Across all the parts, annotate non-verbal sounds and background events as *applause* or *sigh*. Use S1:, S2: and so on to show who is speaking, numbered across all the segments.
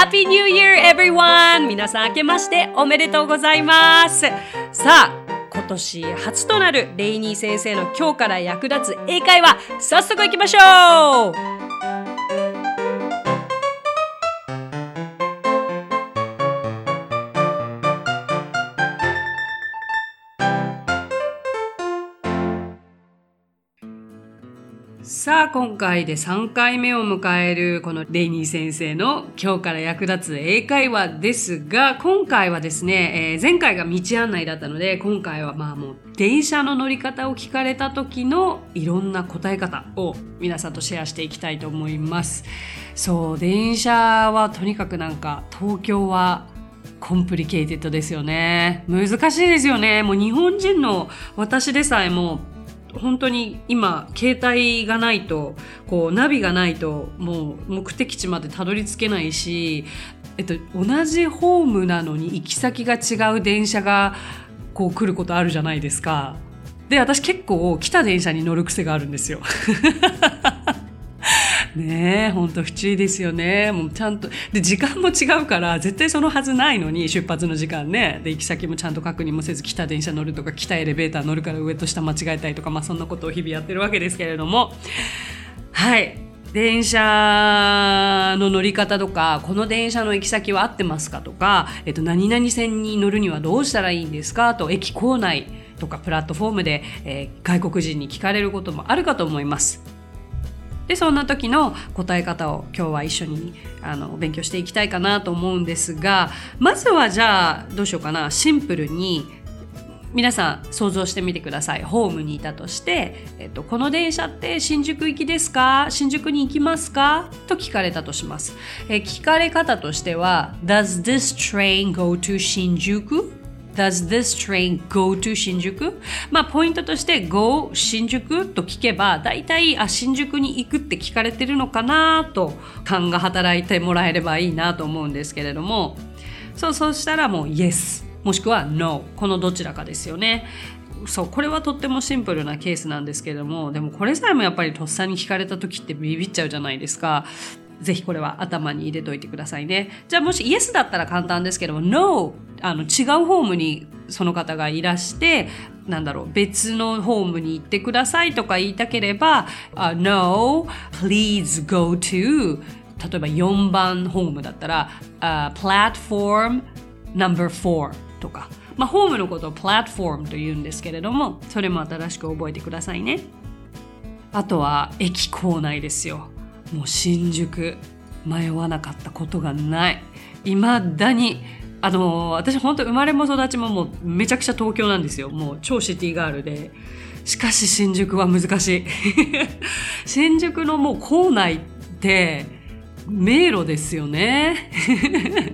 S1: Happy New Year everyone! 皆さん明けましておめでとうございますさあ今年初となるレイニー先生の今日から役立つ英会話早速いきましょうさあ今回で3回目を迎えるこのレイニー先生の今日から役立つ英会話ですが今回はですね、えー、前回が道案内だったので今回はまあもう電車の乗り方を聞かれた時のいろんな答え方を皆さんとシェアしていきたいと思います。そう電車はとにかくなんか東京は complicated ですよね。難しいですよね。もう日本人の私でさえも本当に今携帯がないとこうナビがないともう目的地までたどり着けないし、えっと、同じホームなのに行き先が違う電車がこう来ることあるじゃないですか。で私結構来た電車に乗る癖があるんですよ。*laughs* ねえ、ほんと不注意ですよね。もうちゃんと。で、時間も違うから、絶対そのはずないのに、出発の時間ね。で、行き先もちゃんと確認もせず、来た電車乗るとか、来たエレベーター乗るから上と下間違えたりとか、まあそんなことを日々やってるわけですけれども。はい。電車の乗り方とか、この電車の行き先は合ってますかとか、えっと、何々線に乗るにはどうしたらいいんですか？と、駅構内とかプラットフォームで、えー、外国人に聞かれることもあるかと思います。でそんな時の答え方を今日は一緒にあの勉強していきたいかなと思うんですがまずはじゃあどうしようかな。シンプルに皆さん想像してみてください。ホームにいたとして、えっと、この電車って新宿行きですか？新宿に行きますか？と聞かれたとします、え聞かれ方としては Does this train go to 新宿 Does this train go to 新宿まあ、ポイントとして Go 新宿と聞けば、大体、あ、新宿に行くって聞かれてるのかなと、勘が働いてもらえればいいなと思うんですけれども、そう、そうしたらもう Yes、もしくは No、このどちらかですよね。そう、これはとってもシンプルなケースなんですけれども、でもこれさえもやっぱりとっさに聞かれた時ってビビっちゃうじゃないですか。ぜひこれは頭に入れといてくださいね。じゃあもしイエスだったら簡単ですけども、No! あの違うホームにその方がいらして、なんだろう、別のホームに行ってくださいとか言いたければ、uh, No, please go to 例えば4番ホームだったら、uh, platform number 4とか。まあ、ホームのことをプラットフォームと言うんですけれども、それも新しく覚えてくださいね。あとは駅構内ですよ。もう新宿迷わなかったことがない。いまだにあの私本当生まれも育ちももうめちゃくちゃ東京なんですよ。もう超シティガールで。しかし新宿は難しい。*laughs* 新宿のもう構内って迷路ですよね。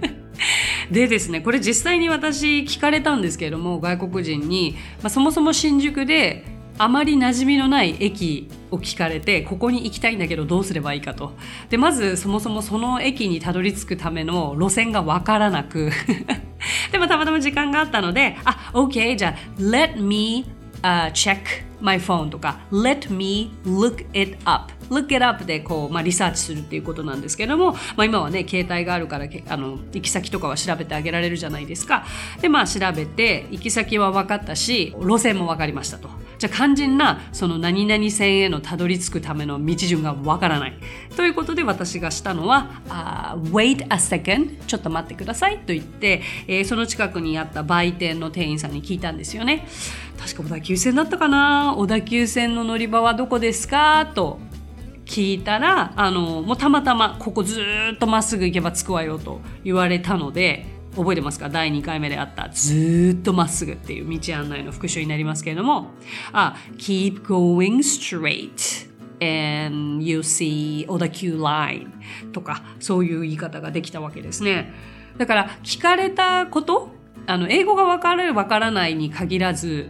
S1: *laughs* でですねこれ実際に私聞かれたんですけれども外国人に、まあ、そもそも新宿であまり馴染みのない駅を聞かれてここに行きたいんだけどどうすればいいかと。でまずそもそもその駅にたどり着くための路線がわからなく。*laughs* でもたまたま時間があったのであ OK じゃあ Let me、uh, check my phone とか Let me look it up look it up でこう、まあ、リサーチするっていうことなんですけども、まあ、今はね携帯があるからあの行き先とかは調べてあげられるじゃないですか。でまあ調べて行き先は分かったし路線も分かりましたと。じゃあ肝心なその何々線へのたどり着くための道順がわからない。ということで私がしたのは、uh, wait a second ちょっと待ってくださいと言って、えー、その近くにあった売店の店員さんに聞いたんですよね。確か小田急線だったかな小田急線の乗り場はどこですか？と聞いたら、あの、もうたまたまここずっとまっすぐ行けば着くわよと言われたので、覚えてますか？第2回目であった。ずっとまっすぐっていう道案内の復習になりますけれども。あ keep going straight and you see 小田急 line とかそういう言い方ができたわけですね。だから聞かれたことあの英語がわかるわからないに限らず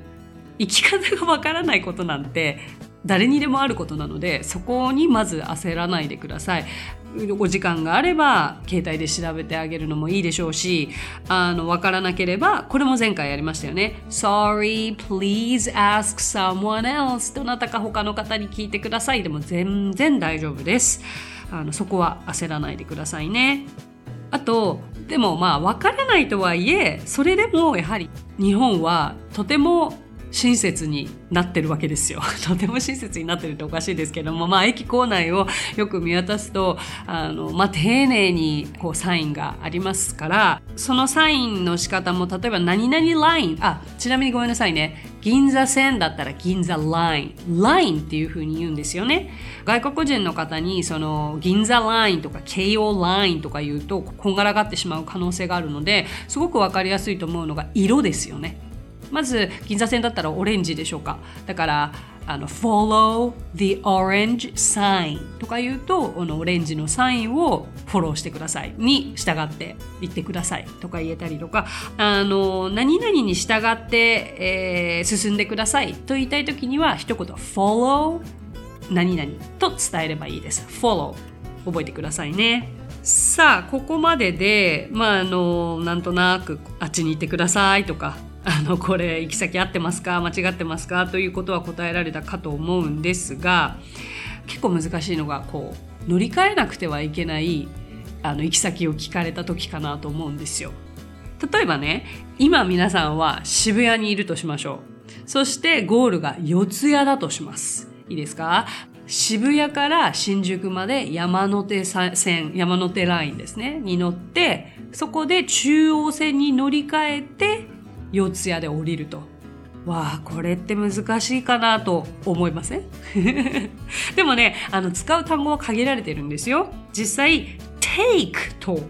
S1: 生き方がわからないことなんて誰にでもあることなのでそこにまず焦らないでください。お時間があれば携帯で調べてあげるのもいいでしょうしあの分からなければこれも前回やりましたよね。Sorry please ask someone else どなたか他の方に聞いてください。でも全然大丈夫です。あのそこは焦らないでくださいね。あとでもまあ分からないとはいえそれでもやはり日本はとても親切になってるわけですよ。*laughs* とても親切になってるっておかしいですけども、まあ、駅構内をよく見渡すと、あの、まあ、丁寧にこうサインがありますから、そのサインの仕方も、例えば何々ライン、あ、ちなみにごめんなさいね。銀座線だったら銀座ライン。ラインっていう風に言うんですよね。外国人の方にその銀座ラインとか京王ラインとか言うとこんがらがってしまう可能性があるので、すごくわかりやすいと思うのが色ですよね。まず銀座線だったらオレンジでしょうか。だからあの follow the orange sign とか言うとこのオレンジのサインをフォローしてください。に従って言ってください。とか言えたりとか。あの何々に従って、えー、進んでください。と言いたい時には一言 follow 何々と伝えればいいです。follow 覚えてくださいね。さあここまででまああのなんとなくあっちに行ってくださいとか。あのこれ行き先合ってますか？間違ってますか？ということは答えられたかと思うんですが結構難しいのがこう乗り換えなくてはいけないあの行き先を聞かれた時かなと思うんですよ。例えばね今皆さんは渋谷にいるとしましょう。そしてゴールが四谷だとします。いいですか？渋谷から新宿まで山手線、山手ラインですね、に乗って、そこで中央線に乗り換えて、四谷で降りると。わあ、これって難しいかなと思いません？*laughs* でもね、あの、使う単語は限られてるんですよ。実際、take と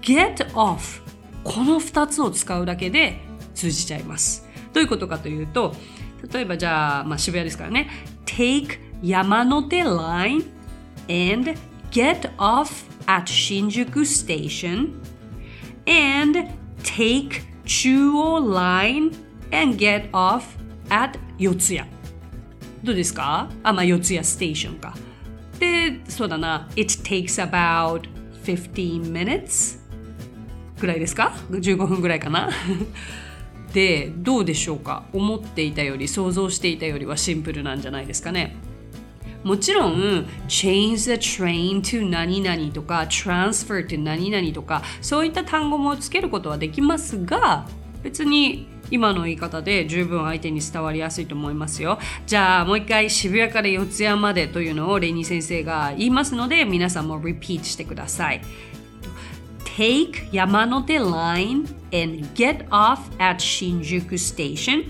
S1: get off この2つを使うだけで通じちゃいます。どういうことかというと、例えばじゃあ、まあ、渋谷ですからね。take 山手 line and get off at Shinjuku station and take 中央 line and get off at 四谷。どうですか？あ、まあ、四谷ステーションか。で、そうだな。It takes about 15 minutes ぐらいですか ?15 分ぐらいかなで、どうでしょうか？思っていたより、想像していたよりはシンプルなんじゃないですかね。もちろん change the train to 何々とか transfer to 何々とかそういった単語もつけることはできますが別に今の言い方で十分相手に伝わりやすいと思いますよ。じゃあもう一回渋谷から四谷までというのをレニー先生が言いますので皆さんも repeat してください。Take 山手 line and get off at Shinjuku station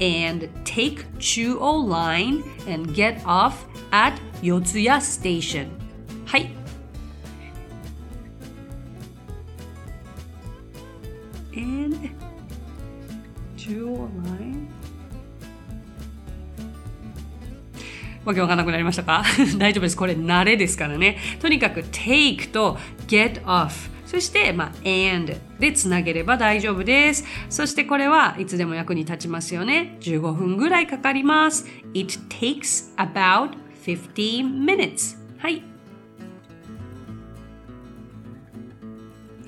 S1: and take 中央 line and get off at 四谷 station はいわけわかんなくなりましたか？*laughs* 大丈夫です。これ慣れですからね。とにかく take と get off そして、まあ、and でつなげれば大丈夫です。そしてこれはいつでも役に立ちますよね。15分ぐらいかかります。It takes about 15 minutes. はい。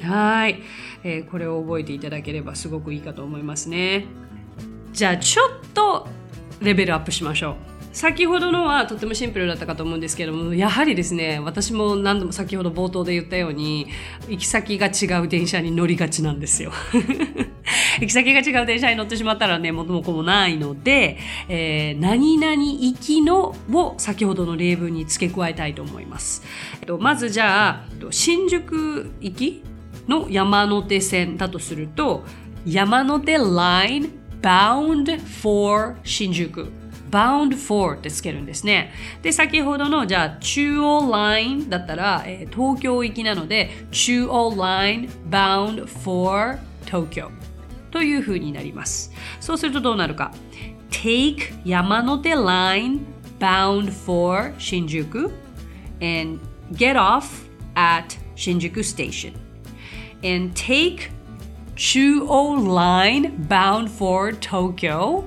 S1: はい、えー、これを覚えていただければすごくいいかと思いますね。じゃあちょっとレベルアップしましょう。先ほどのはとてもシンプルだったかと思うんですけどもやはりですね私も何度も先ほど冒頭で言ったように行き先が違う電車に乗りがちなんですよ。*laughs* 行き先が違う電車に乗ってしまったらね元も子もないので、えー、何々行きのを先ほどの例文に付け加えたいと思います、えっと、まずじゃあ新宿行きの山手線だとすると山手 line bound for 新宿。Bound for ってつけるんですね。で、先ほどのじゃあ中央 line だったら、えー、東京行きなので中央 line bound for 東京という風になります。そうするとどうなるか take 山手 line bound for 新宿 and get off at 新宿 station and take 中央 line bound for Tokyo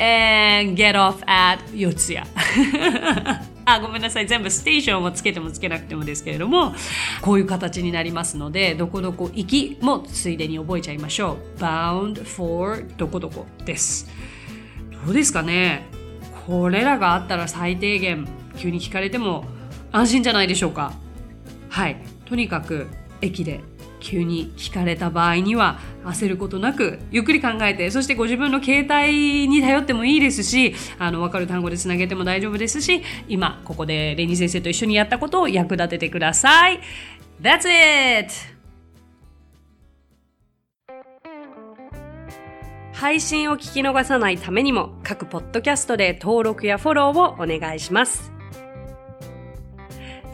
S1: and get off at 四谷 *laughs* あごめんなさい。全部ステーションをつけてもつけなくてもですけれどもこういう形になりますのでどこどこ行きもついでに覚えちゃいましょう。Bound for どこどこです。どうですかね。これらがあったら最低限急に聞かれても安心じゃないでしょうか。はい。とにかく駅で急に聞かれた場合には焦ることなくゆっくり考えてそしてご自分の携帯に頼ってもいいですしあの分かる単語でつなげても大丈夫ですし今ここでレニー先生と一緒にやったことを役立ててください That's it! 配信を聞き逃さないためにも各ポッドキャストで登録やフォローをお願いします。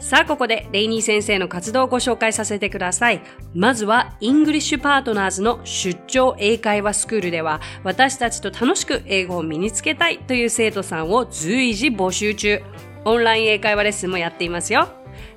S1: さあ、ここでレイニー先生の活動をご紹介させてください。まずは、 English Partners の出張英会話スクールでは、私たちと楽しく英語を身につけたいという生徒さんを随時募集中。オンライン英会話レッスンもやっていますよ。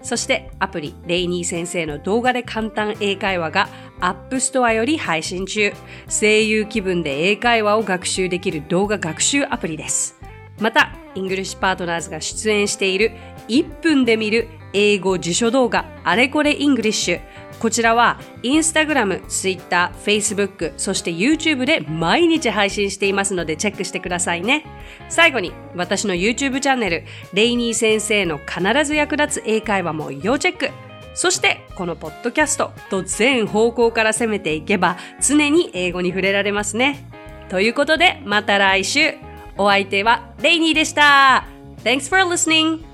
S1: そしてアプリレイニー先生の動画で簡単英会話がApp Store より配信中。声優気分で英会話を学習できる動画学習アプリです。また、 English Partners が出演している1分で見る英語辞書動画あれこれイングリッシュ。こちらはインスタグラム、ツイッター、フェイスブック、そして YouTube で毎日配信していますのでチェックしてくださいね。最後に私の YouTube チャンネル、レイニー先生の必ず役立つ英会話も要チェック。そしてこのポッドキャストと全方向から攻めていけば常に英語に触れられますね。ということでまた来週。お相手はレイニーでした。Thanks for listening.